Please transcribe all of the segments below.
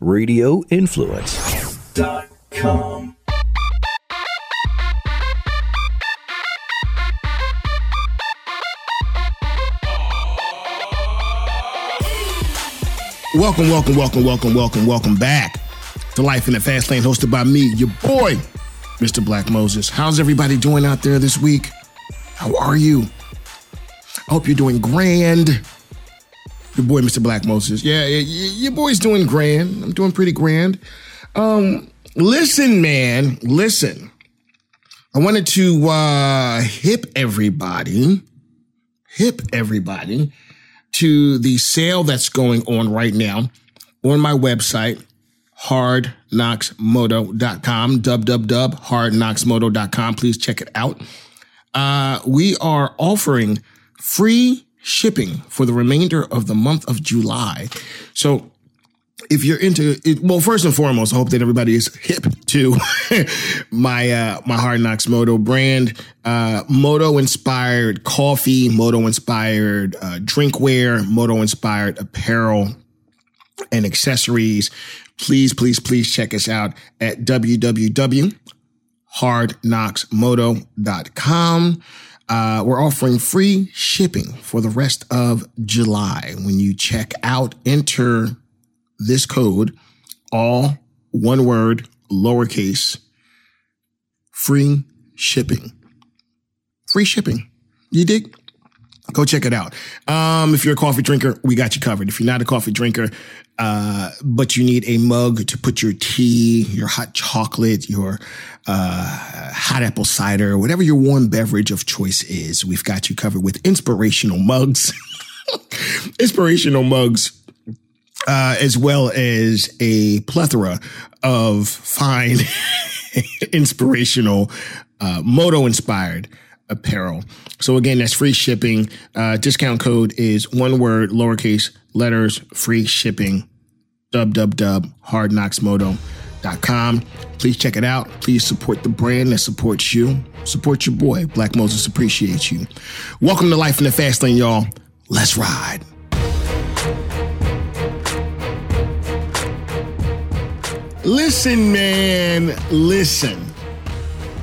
radioinfluence.com. Welcome, welcome, welcome, welcome, welcome, welcome back to Life in the Fast Lane, hosted by me, your boy, Mr. Black Moses. How's everybody doing out there this week? How are you? I hope you're doing grand. Your boy, Mr. Black Moses. Yeah, y- y- your boy's doing grand. I'm doing pretty grand. Um, listen, man, listen. I wanted to uh, hip everybody, hip everybody to the sale that's going on right now on my website, hardknocksmoto.com, www.hardknocksmoto.com. Please check it out. Uh, we are offering free shipping for the remainder of the month of July. So if you're into it, well, first and foremost, I hope that everybody is hip to my uh, my Hard Knocks Moto brand, uh, Moto inspired coffee, Moto inspired uh, drinkware, Moto inspired apparel and accessories. Please, please, please check us out at www.hardknocksmoto.com. Uh, we're offering free shipping for the rest of July. When you check out, enter this code, all one word, lowercase, free shipping. Free shipping. You dig? Go check it out. Um, if you're a coffee drinker, we got you covered. If you're not a coffee drinker, uh, but you need a mug to put your tea, your hot chocolate, your uh, hot apple cider, whatever your warm beverage of choice is, we've got you covered with inspirational mugs. inspirational mugs uh, as well as a plethora of fine, inspirational, uh, moto inspired apparel. So again, that's free shipping. Uh, discount code is one word, lowercase letters, free shipping. www.hardknocksmoto.com. Please check it out. Please support the brand that supports you. Support your boy. Black Moses appreciates you. Welcome to Life in the Fast Lane, y'all. Let's ride. Listen, man, listen.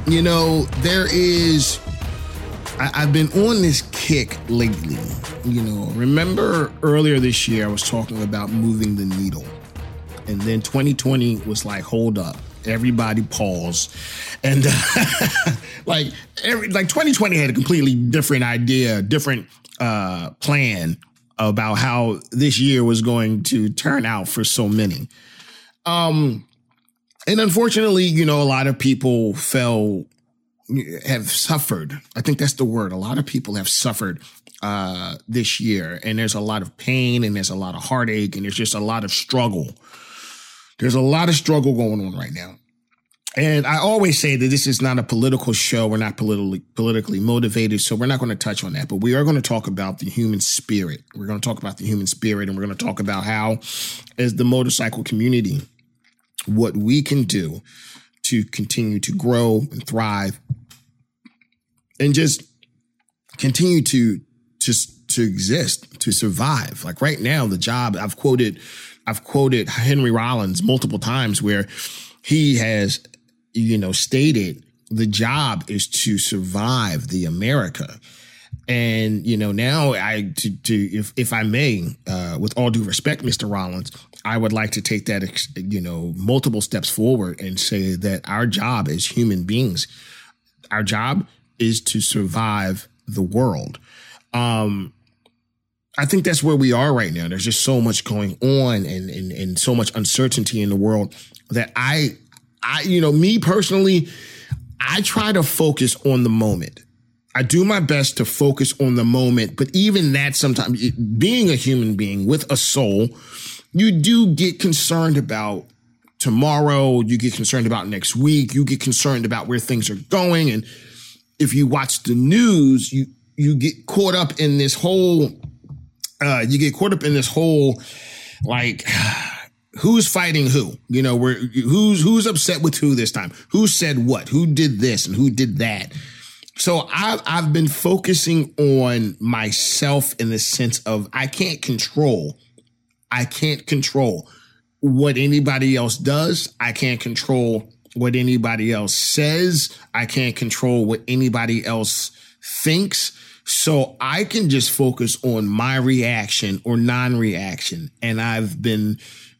You know, there is, I, I've been on this kick lately. You know, remember earlier this year, I was talking about moving the needle. And then 2020 was like, hold up. Everybody pause. And like every like 2020 had a completely different idea, different uh plan about how this year was going to turn out for so many. Um and unfortunately, you know, a lot of people fell, have suffered. I think that's the word. A lot of people have suffered uh, this year, and there's a lot of pain, and there's a lot of heartache, and there's just a lot of struggle. There's a lot of struggle going on right now. And I always say that this is not a political show. We're not politically politically motivated, so we're not going to touch on that. But we are going to talk about the human spirit. We're going to talk about the human spirit, and we're going to talk about how, as the motorcycle community, what we can do to continue to grow and thrive and just continue to just to exist to survive. Like right now the job i've quoted i've quoted henry rollins multiple times where he has you know stated the job is to survive the america and you know now i to, to if if i may uh, with all due respect mr rollins I would like to take that, you know, multiple steps forward and say that our job as human beings, our job is to survive the world. Um, I think that's where we are right now. There's just so much going on and, and, and so much uncertainty in the world that I, I, you know, me personally, I try to focus on the moment. I do my best to focus on the moment, but even that sometimes being a human being with a soul, you do get concerned about tomorrow. You get concerned about next week. You get concerned about where things are going. And if you watch the news, you, you get caught up in this whole, uh, you get caught up in this whole, like, who's fighting who? You know, where who's who's upset with who this time? Who said what? Who did this and who did that? So I've I've been focusing on myself in the sense of I can't control I can't control what anybody else does. I can't control what anybody else says. I can't control what anybody else thinks. So I can just focus on my reaction or non reaction. And I've been,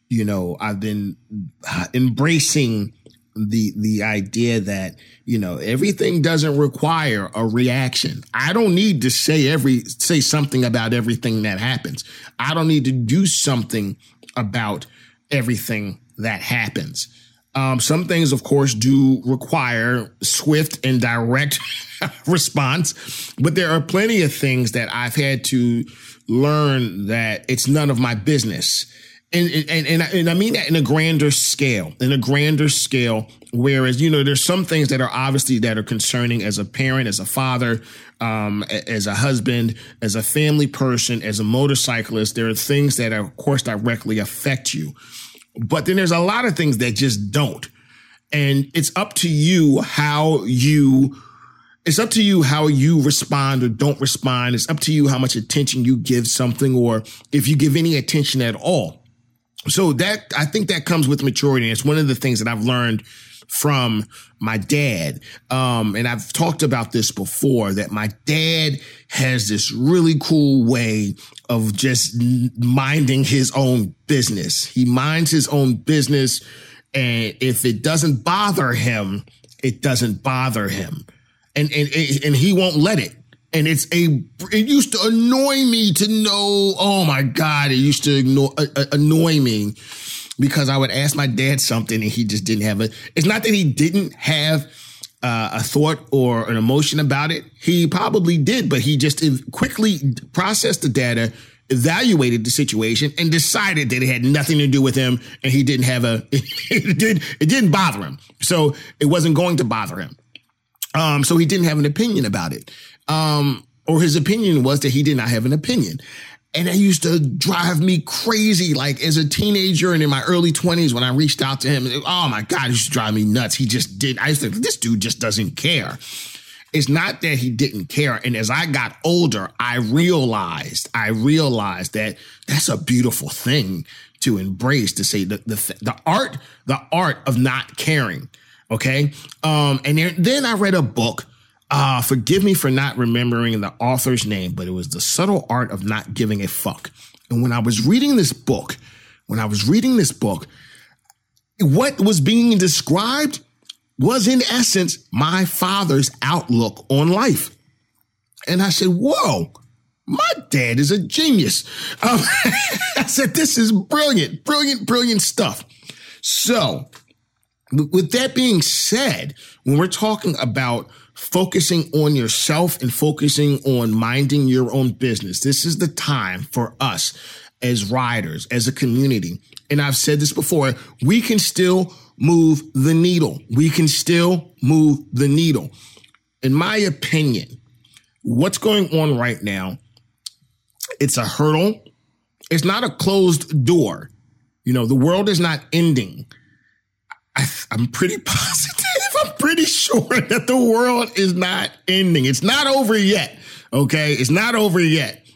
you know, I've been uh, embracing the the idea that you know everything doesn't require a reaction. I don't need to say every say something about everything that happens. I don't need to do something about everything that happens. Um, some things of course do require swift and direct response but there are plenty of things that i've had to learn that it's none of my business and, and, and, and I mean that in a grander scale, in a grander scale. Whereas, you know, there's some things that are obviously that are concerning as a parent, as a father, um, as a husband, as a family person, as a motorcyclist. There are things that, are, of course, directly affect you. But then there's a lot of things that just don't. And it's up to you how you it's up to you how you respond or don't respond. It's up to you how much attention you give something or if you give any attention at all so that I think that comes with maturity. It's one of the things that I've learned from my dad. Um, and I've talked about this before that my dad has this really cool way of just minding his own business. He minds his own business. And if it doesn't bother him, it doesn't bother him. And, and, and he won't let it and it's a it used to annoy me to know oh my god it used to annoy, uh, annoy me because i would ask my dad something and he just didn't have it it's not that he didn't have uh, a thought or an emotion about it. He probably did but he just quickly processed the data evaluated the situation and decided that it had nothing to do with him and he didn't have a it did it didn't bother him. So it wasn't going to bother him um so he didn't have an opinion about it um, or his opinion was that he did not have an opinion. And that used to drive me crazy. Like as a teenager and in my early 20s, when I reached out to him, oh my God, it used to drive me nuts. He just did. I used to think, this dude just doesn't care. It's not that he didn't care. And as I got older, I realized, I realized that that's a beautiful thing to embrace, to say the, the, the art, the art of not caring. Okay. Um, and then, then I read a book uh, forgive me for not remembering the author's name, but it was The Subtle Art of Not Giving a Fuck. And when I was reading this book, when I was reading this book, what was being described was in essence my father's outlook on life. And I said, whoa, my dad is a genius. Um, I said, this is brilliant, brilliant, brilliant stuff. So with that being said, when we're talking about focusing on yourself and focusing on minding your own business. This is the time for us as riders, as a community. And I've said this before, we can still move the needle. We can still move the needle. In my opinion, what's going on right now, it's a hurdle. It's not a closed door. You know, the world is not ending. I, am pretty positive I'm pretty sure that the world is not ending. It's not over yet. Okay. It's not over yet.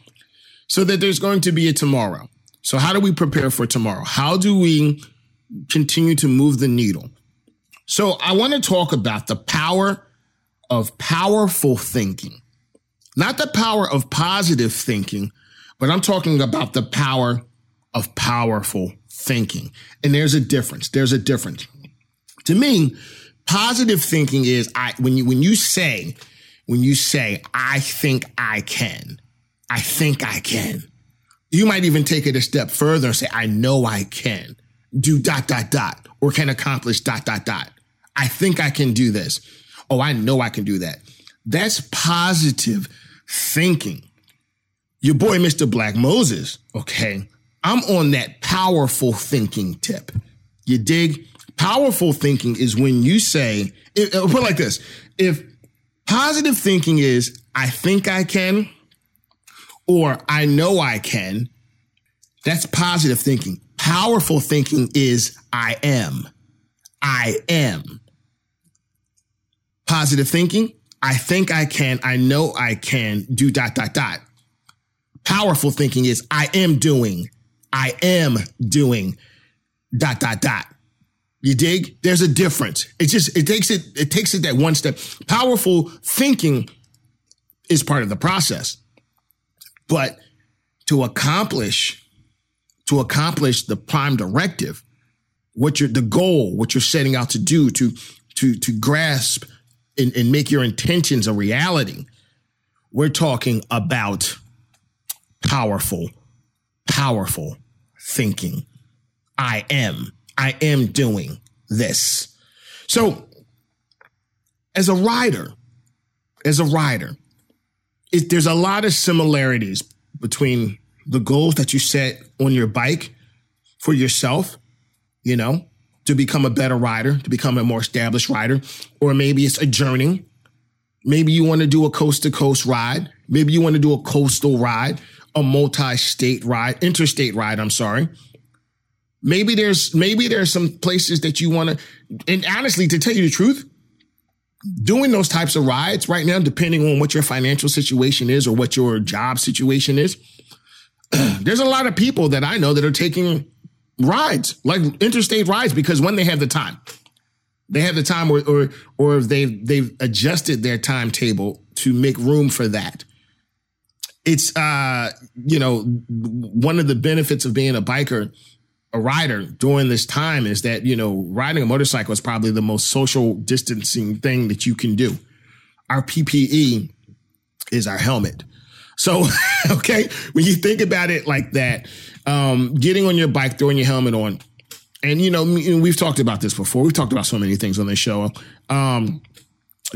So that there's going to be a tomorrow. So how do we prepare for tomorrow? How do we continue to move the needle? So I want to talk about the power of powerful thinking, not the power of positive thinking, but I'm talking about the power of powerful thinking. And there's a difference. There's a difference. To me, Positive thinking is I when you when you say when you say I think I can, I think I can. You might even take it a step further and say I know I can do dot dot dot or can accomplish dot dot dot. I think I can do this. Oh, I know I can do that. That's positive thinking. Your boy, Mr. Black Moses, okay? I'm on that powerful thinking tip. You dig? Powerful thinking is when you say, it, uh, put it like this. If positive thinking is, I think I can, or I know I can, that's positive thinking. Powerful thinking is, I am. I am. Positive thinking, I think I can, I know I can do dot, dot, dot. Powerful thinking is, I am doing, I am doing dot, dot, dot. You dig? There's a difference. It just, it takes it, it takes it that one step. Powerful thinking is part of the process. But to accomplish, to accomplish the prime directive, what you're, the goal, what you're setting out to do, to, to, to grasp and, and make your intentions a reality, we're talking about powerful, powerful thinking. I am, I am doing this. So, as a rider, as a rider, it, there's a lot of similarities between the goals that you set on your bike for yourself, you know, to become a better rider, to become a more established rider, or maybe it's a journey. Maybe you want to do a coast to coast ride. Maybe you want to do a coastal ride, a multi state ride, interstate ride. I'm sorry. Maybe there's maybe there's some places that you want to, and honestly, to tell you the truth, doing those types of rides right now, depending on what your financial situation is or what your job situation is, there's a lot of people that I know that are taking rides, like interstate rides, because when they have the time, they have the time or or or they've they've adjusted their timetable to make room for that. It's uh, you know, one of the benefits of being a biker a rider during this time is that, you know, riding a motorcycle is probably the most social distancing thing that you can do. Our PPE is our helmet. So, okay, when you think about it like that, um, getting on your bike, throwing your helmet on, and you know, we've talked about this before. We've talked about so many things on this show. Um,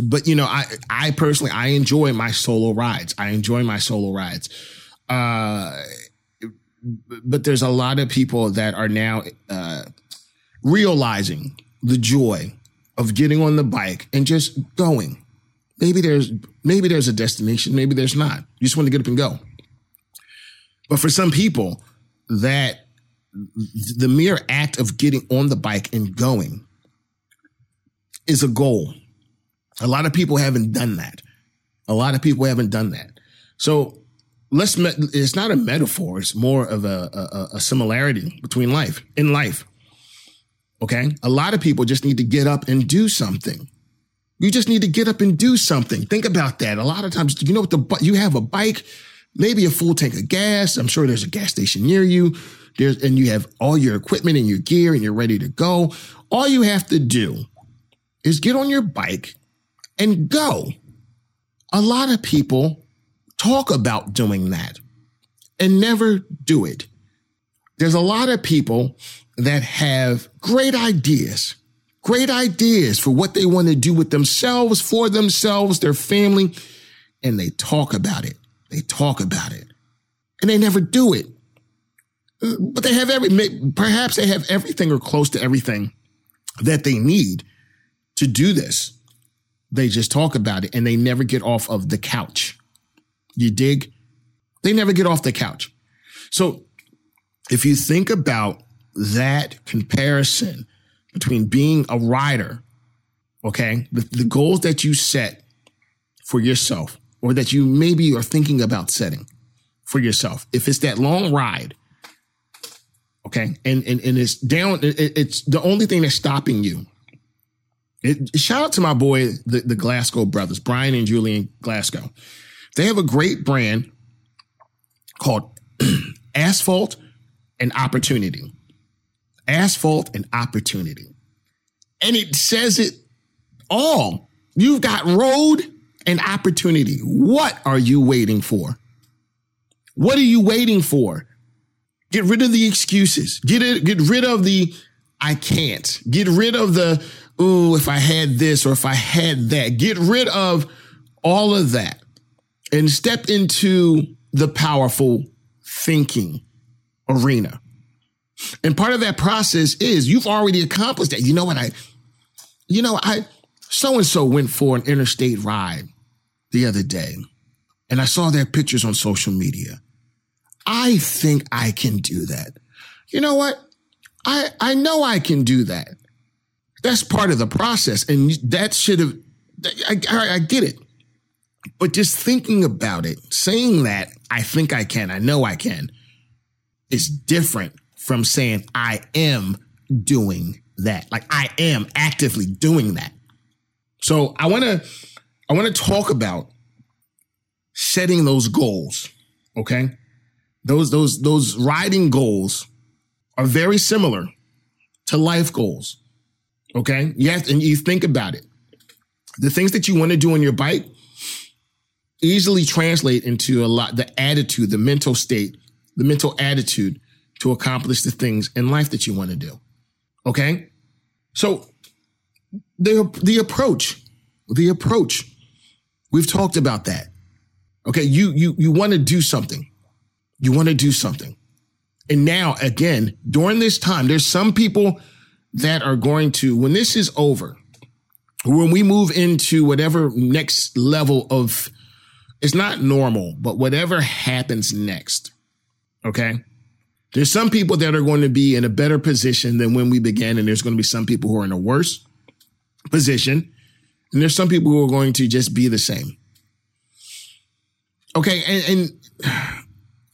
but you know, I I personally I enjoy my solo rides. I enjoy my solo rides. Uh, but there's a lot of people that are now uh, realizing the joy of getting on the bike and just going. Maybe there's maybe there's a destination, maybe there's not. You just want to get up and go. But for some people, that the mere act of getting on the bike and going is a goal. A lot of people haven't done that. A lot of people haven't done that. So let's it's not a metaphor it's more of a, a, a similarity between life in life. Okay? A lot of people just need to get up and do something. You just need to get up and do something. Think about that. A lot of times you know what the you have a bike maybe a full tank of gas. I'm sure there's a gas station near you. There's and you have all your equipment and your gear and you're ready to go. All you have to do is get on your bike and go. A lot of people talk about doing that and never do it. There's a lot of people that have great ideas, great ideas for what they want to do with themselves, for themselves, their family, and they talk about it. They talk about it and they never do it. But they have every, perhaps they have everything or close to everything that they need to do this. They just talk about it and they never get off of the couch. You dig? They never get off the couch. So if you think about that comparison between being a rider, okay, the, the goals that you set for yourself or that you maybe are thinking about setting for yourself, if it's that long ride, okay, and, and, and it's down, it, it's the only thing that's stopping you. It, shout out to my boy, the, the Glasgow brothers, Brian and Julian Glasgow. They have a great brand called Asphalt and Opportunity. Asphalt and Opportunity. And it says it all. You've got road and opportunity. What are you waiting for? What are you waiting for? Get rid of the excuses. Get it, get rid of the I can't. Get rid of the ooh, if I had this or if I had that. Get rid of all of that and step into the powerful thinking arena. And part of that process is you've already accomplished that. You know what I, you know, I, so and so went for an interstate ride the other day and I saw their pictures on social media. I think I can do that. You know what? I, I know I can do that. That's part of the process. And that should have, I, I, I get it. But just thinking about it, saying that I think I can, I know I can, is different from saying I am doing that. Like I am actively doing that. So I want to I want to talk about setting those goals, okay? Those those those riding goals are very similar to life goals. Okay? To, and you think about it. The things that you want to do on your bike easily translate into a lot the attitude, the mental state, the mental attitude to accomplish the things in life that you want to do. Okay? So the the approach, the approach. We've talked about that. Okay, you you you want to do something. You want to do something. And now again, during this time, there's some people that are going to when this is over, when we move into whatever next level of it's not normal, but whatever happens next. Okay? There's some people that are going to be in a better position than when we began, and there's going to be some people who are in a worse position, and there's some people who are going to just be the same. Okay, and, and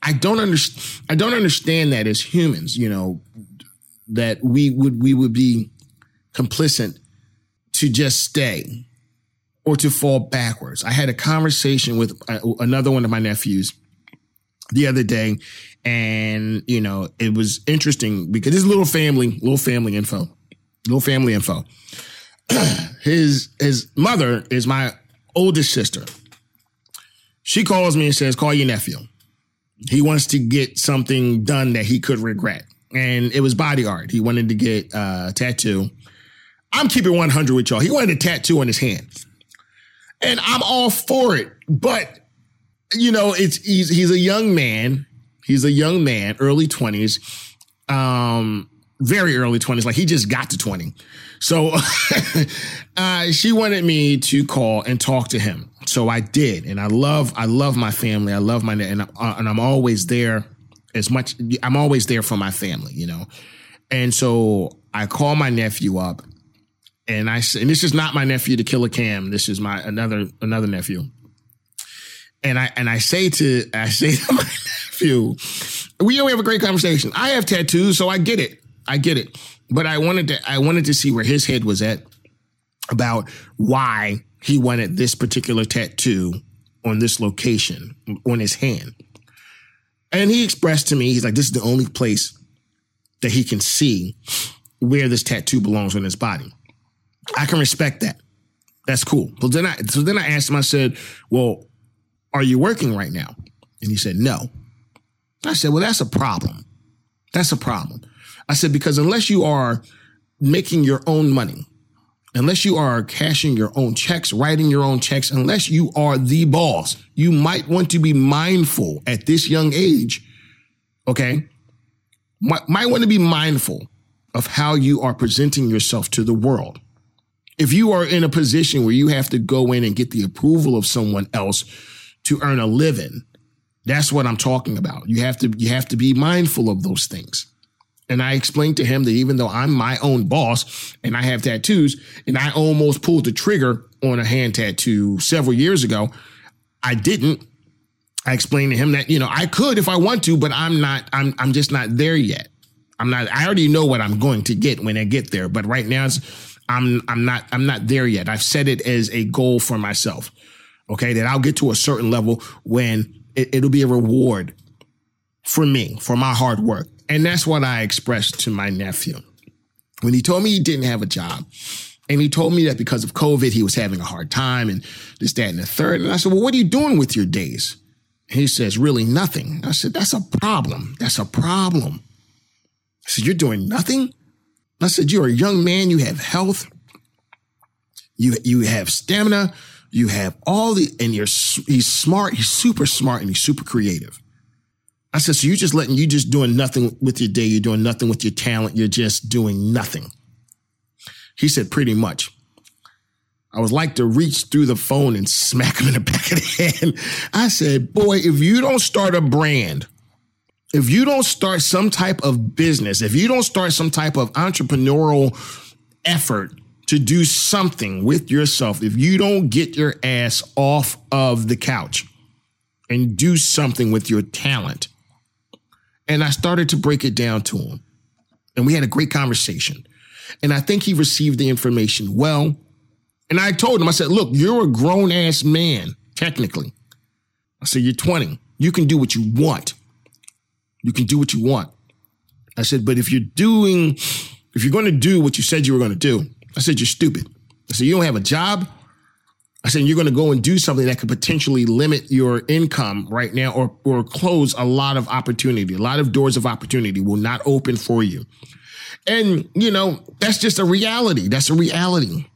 I don't understand. I don't understand that as humans, you know, that we would we would be complicit to just stay or to fall backwards. I had a conversation with uh, another one of my nephews the other day, and you know it was interesting because his little family, little family info, little family info. his his mother is my oldest sister. She calls me and says, "Call your nephew." He wants to get something done that he could regret, and it was body art. He wanted to get a tattoo. I'm keeping 100 with y'all. He wanted a tattoo on his hand, and I'm all for it. But you know, it's he's he's a young man. He's a young man, early 20s, um, very early 20s. Like he just got to 20. So uh, she wanted me to call and talk to him. So I did, and I love I love my family. I love my and I, and I'm always there as much. I'm always there for my family, you know. And so I call my nephew up, and I and this is not my nephew, the killer Cam. This is my another another nephew and I and I say to I say to my nephew, we we have a great conversation. I have tattoos, so I get it. I get it. But I wanted to I wanted to see where his head was at about why he wanted this particular tattoo on this location on his hand. And he expressed to me, he's like, this is the only place that he can see where this tattoo belongs on his body. I can respect that. That's cool. But then I so then I asked him, I said, well, are you working right now? And he said, No. I said, Well, that's a problem. That's a problem. I said, Because unless you are making your own money, unless you are cashing your own checks, writing your own checks, unless you are the boss, you might want to be mindful at this young age, okay? Might, might want to be mindful of how you are presenting yourself to the world. If you are in a position where you have to go in and get the approval of someone else to earn a living. That's what I'm talking about. You have to you have to be mindful of those things. And I explained to him that even though I'm my own boss and I have tattoos, and I almost pulled the trigger on a hand tattoo several years ago, I didn't. I explained to him that, you know, I could if I want to, but I'm not, I'm I'm just not there yet. I'm not, I already know what I'm going to get when I get there. But right now I'm I'm not I'm not there yet. I've set it as a goal for myself okay, that I'll get to a certain level when it, it'll be a reward for me, for my hard work. And that's what I expressed to my nephew. When he told me he didn't have a job, and he told me that because of COVID, he was having a hard time and this, that, and the third. And I said, Well, what are you doing with your days? he says, Really nothing. I said, That's a problem. That's a problem. I said, You're doing nothing? I said, You're a young man. You have health. You, you have stamina. You have all the, and you're, he's smart. He's super smart and he's super creative. I said, so you're just letting, you just doing nothing with your day. You're doing nothing with your talent. You're just doing nothing. He said, pretty much. I was like to reach through the phone and smack him in the back of the head. I said, boy, if you don't start a brand, if you don't start some type of business, if you don't start some type of entrepreneurial effort, to do something with yourself if you don't get your ass off of the couch and do something with your talent. And I started to break it down to him. And we had a great conversation. And I think he received the information well. And I told him, I said, look, you're a grown ass man, technically. I said, you're 20. You can do what you want. You can do what you want. I said, but if you're doing, if you're going to do what you said you were going to do, I said, you're stupid. I said, you don't have a job. I said, you're going to go and do something that could potentially limit your income right now or, or close a lot of opportunity. A lot of doors of opportunity will not open for you. And, you know, that's just a reality. That's a reality.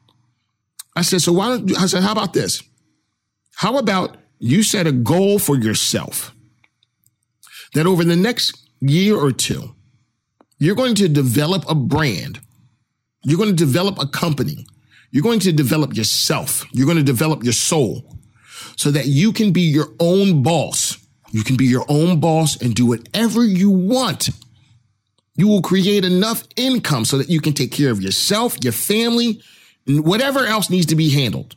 I said, so why don't I said, how about this? How about you set a goal for yourself that over the next year or two, you're going to develop a brand. You're going to develop a company. You're going to develop yourself. You're going to develop your soul so that you can be your own boss. You can be your own boss and do whatever you want. You will create enough income so that you can take care of yourself, your family, and whatever else needs to be handled.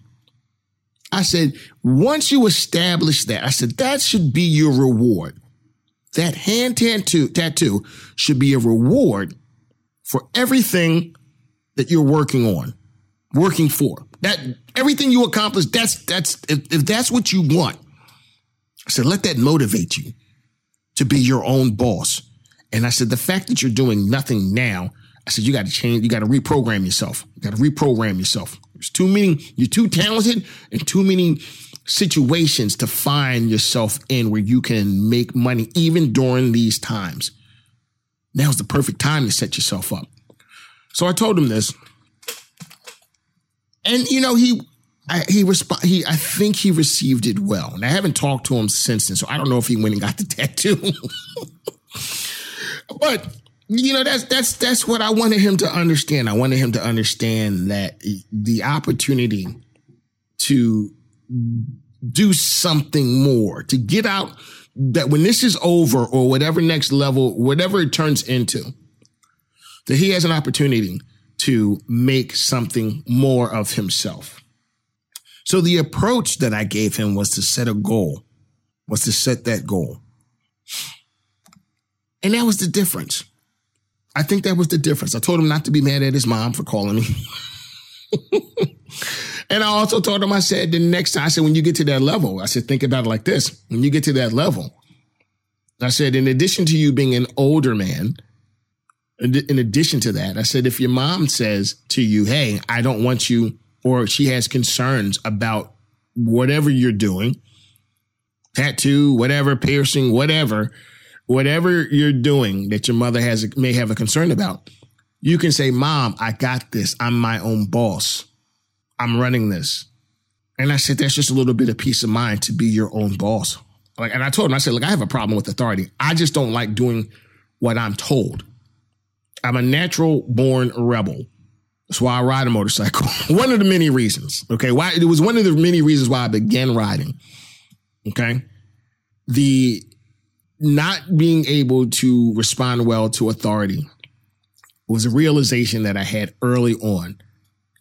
I said, once you establish that, I said, that should be your reward. That hand tattoo, tattoo should be a reward for everything that you're working on, working for. That everything you accomplish, that's, that's, if, if that's what you want, I said, let that motivate you to be your own boss. And I said, the fact that you're doing nothing now, I said, you got to change, you got to reprogram yourself. You got to reprogram yourself. There's too many, you're too talented and too many situations to find yourself in where you can make money even during these times. Now's the perfect time to set yourself up. So I told him this. And you know, he I, he resp- he I think he received it well. And I haven't talked to him since then, so I don't know if he went and got the tattoo. but you know that's that's that's what I wanted him to understand. I wanted him to understand that the opportunity to do something more, to get out that when this is over or whatever next level, whatever it turns into, that he has an opportunity to make something more of himself. So the approach that I gave him was to set a goal, was to set that goal. And that was the difference. I think that was the difference. I told him not to be mad at his mom for calling me. and I also told him, I said, the next time, I said, when you get to that level, I said, think about it like this. When you get to that level, I said, in addition to you being an older man, in addition to that, I said, if your mom says to you, hey, I don't want you, or she has concerns about whatever you're doing, tattoo, whatever, piercing, whatever, whatever you're doing that your mother has may have a concern about, you can say, Mom, I got this. I'm my own boss. I'm running this. And I said, that's just a little bit of peace of mind to be your own boss. Like, and I told him, I said, look, I have a problem with authority. I just don't like doing what I'm told. I'm a natural born rebel. That's why I ride a motorcycle. one of the many reasons. Okay. Why it was one of the many reasons why I began riding. Okay. The not being able to respond well to authority was a realization that I had early on,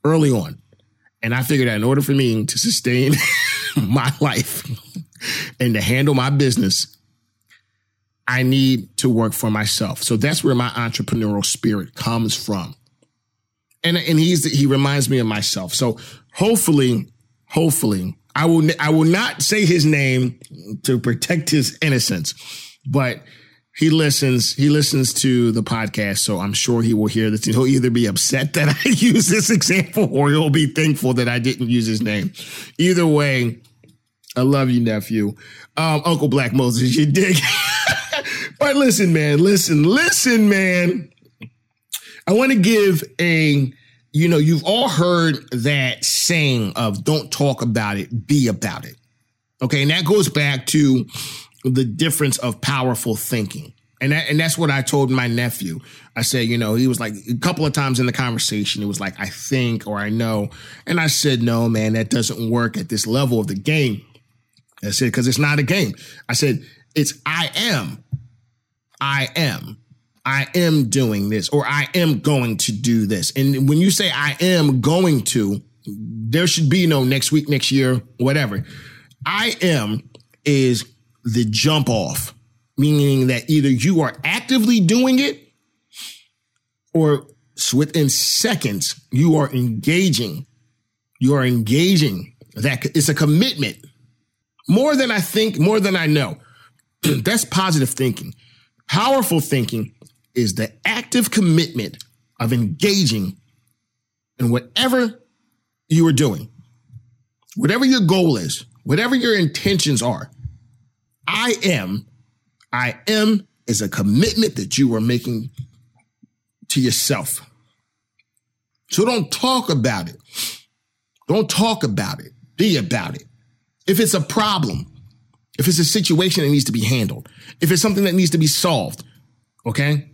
early on. And I figured that in order for me to sustain my life and to handle my business, I need to work for myself. So that's where my entrepreneurial spirit comes from. And, and he's, he reminds me of myself. So hopefully, hopefully I will, I will not say his name to protect his innocence, but he listens, he listens to the podcast. So I'm sure he will hear this. He'll either be upset that I use this example or he'll be thankful that I didn't use his name. Either way, I love you, nephew. Um, Uncle Black Moses, you dig? but listen, man, listen, listen, man. I want to give a, you know, you've all heard that saying of don't talk about it, be about it. Okay. And that goes back to the difference of powerful thinking. And that, and that's what I told my nephew. I said, you know, he was like a couple of times in the conversation, it was like, I think or I know. And I said, no, man, that doesn't work at this level of the game. I said, because it's not a game. I said, it's I am. I am. I am doing this or I am going to do this. And when you say I am going to, there should be no next week, next year, whatever. I am is the jump off, meaning that either you are actively doing it or within seconds, you are engaging. You are engaging. That it's a commitment. More than I think, more than I know. That's positive thinking. Powerful thinking is the active commitment of engaging in whatever you are doing, whatever your goal is, whatever your intentions are. I am, I am is a commitment that you are making to yourself. So don't talk about it. Don't talk about it. Be about it. If it's a problem, if it's a situation that needs to be handled, if it's something that needs to be solved, okay?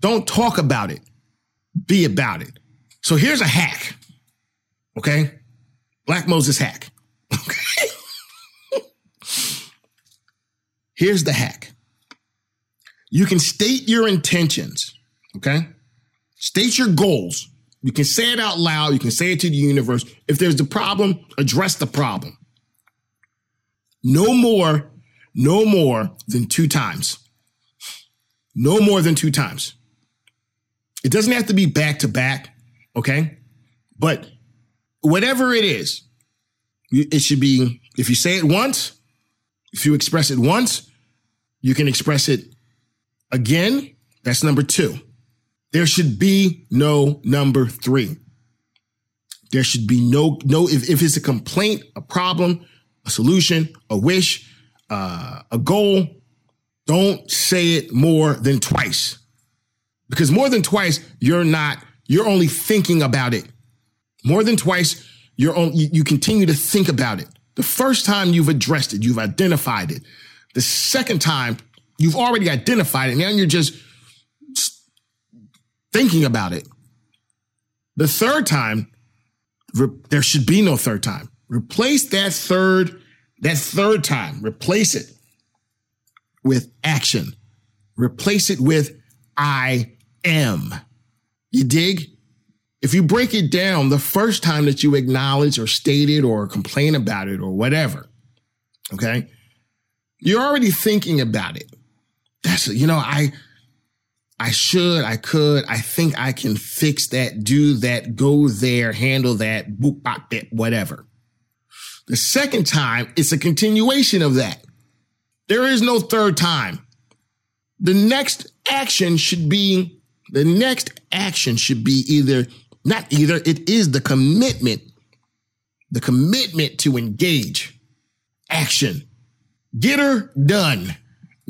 Don't talk about it. Be about it. So here's a hack. Okay? Black Moses hack. Here's the hack. You can state your intentions. Okay? State your goals. You can say it out loud. You can say it to the universe. If there's a problem, address the problem. No more, no more than two times. No more than two times. It doesn't have to be back to back, okay? But whatever it is, it should be, if you say it once, if you express it once, you can express it again. That's number two. There should be no number three. There should be no, no, if, if it's a complaint, a problem, a solution, a wish, uh, a goal, don't say it more than twice. Because more than twice, you're not, you're only thinking about it. More than twice, you're on, you, you continue to think about it. The first time you've addressed it, you've identified it. The second time, you've already identified it. Now you're just thinking about it. The third time, re- there should be no third time. Replace that third, that third time, replace it with action. Replace it with I am. You dig? If you break it down, the first time that you acknowledge or state it or complain about it or whatever, okay, you're already thinking about it. That's, you know, I, I should, I could, I think I can fix that, do that, go there, handle that, boop, bop, whatever. The second time, it's a continuation of that. There is no third time. The next action should be, the next action should be either, not either, it is the commitment, the commitment to engage. Action. Get her done.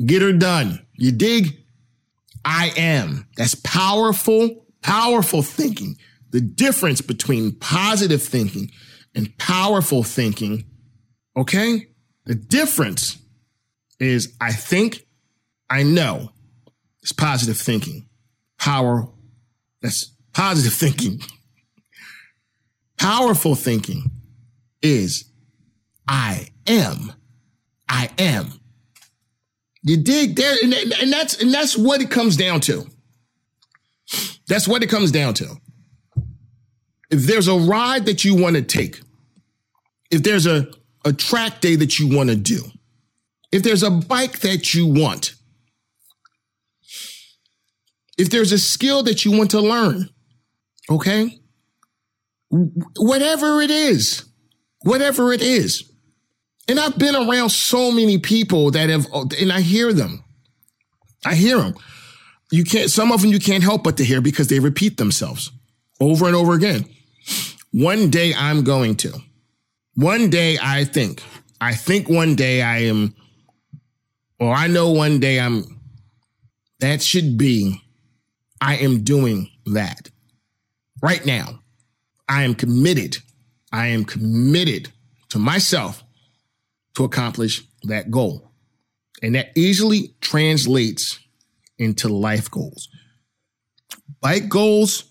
Get her done. You dig? I am. That's powerful, powerful thinking. The difference between positive thinking and powerful thinking, okay? The difference is I think, I know. It's positive thinking. Power, that's positive thinking. Powerful thinking is I am. I am. You dig there, and, and that's and that's what it comes down to. That's what it comes down to. If there's a ride that you want to take, if there's a, a track day that you want to do, if there's a bike that you want, if there's a skill that you want to learn, okay? Whatever it is, whatever it is, and I've been around so many people that have, and I hear them. I hear them. You can't, some of them you can't help but to hear because they repeat themselves over and over again. One day I'm going to. One day I think. I think one day I am, or I know one day I'm, that should be, I am doing that. Right now, I am committed. I am committed to myself to accomplish that goal. And that easily translates into life goals. Bike goals,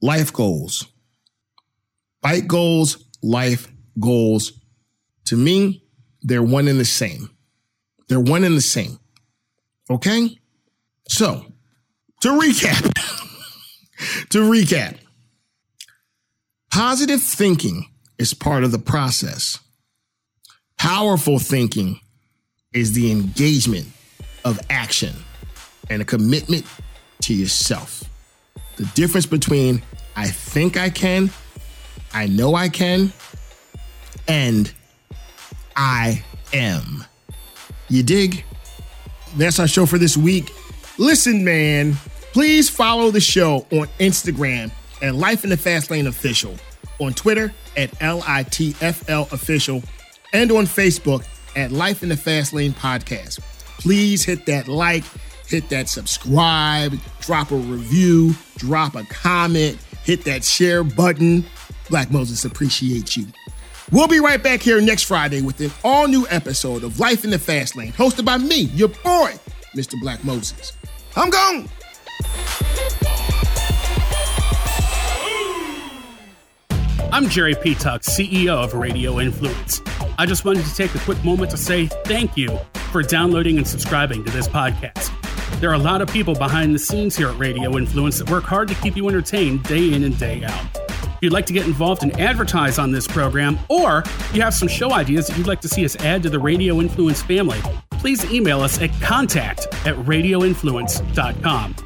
life goals. Bike goals, life goals. To me, they're one and the same. They're one and the same. Okay? So, to recap, to recap, positive thinking is part of the process. Powerful thinking is the engagement of action and a commitment to yourself. The difference between I think I can, I know I can, and I am. You dig? That's our show for this week. Listen, man, please follow the show on Instagram at Life in the Fast Lane Official, on Twitter at LITFL Official, and on Facebook at Life in the Fast Lane Podcast. Please hit that like, hit that subscribe, drop a review, drop a comment, hit that share button. Black Moses appreciate you. We'll be right back here next Friday with an all new episode of Life in the Fast Lane, hosted by me, your boy, Mr. Black Moses. I'm gone. I'm Jerry P. CEO of Radio Influence. I just wanted to take a quick moment to say thank you for downloading and subscribing to this podcast. There are a lot of people behind the scenes here at Radio Influence that work hard to keep you entertained day in and day out. If you'd like to get involved and advertise on this program, or you have some show ideas that you'd like to see us add to the Radio Influence family, please email us at contact at radioinfluence.com.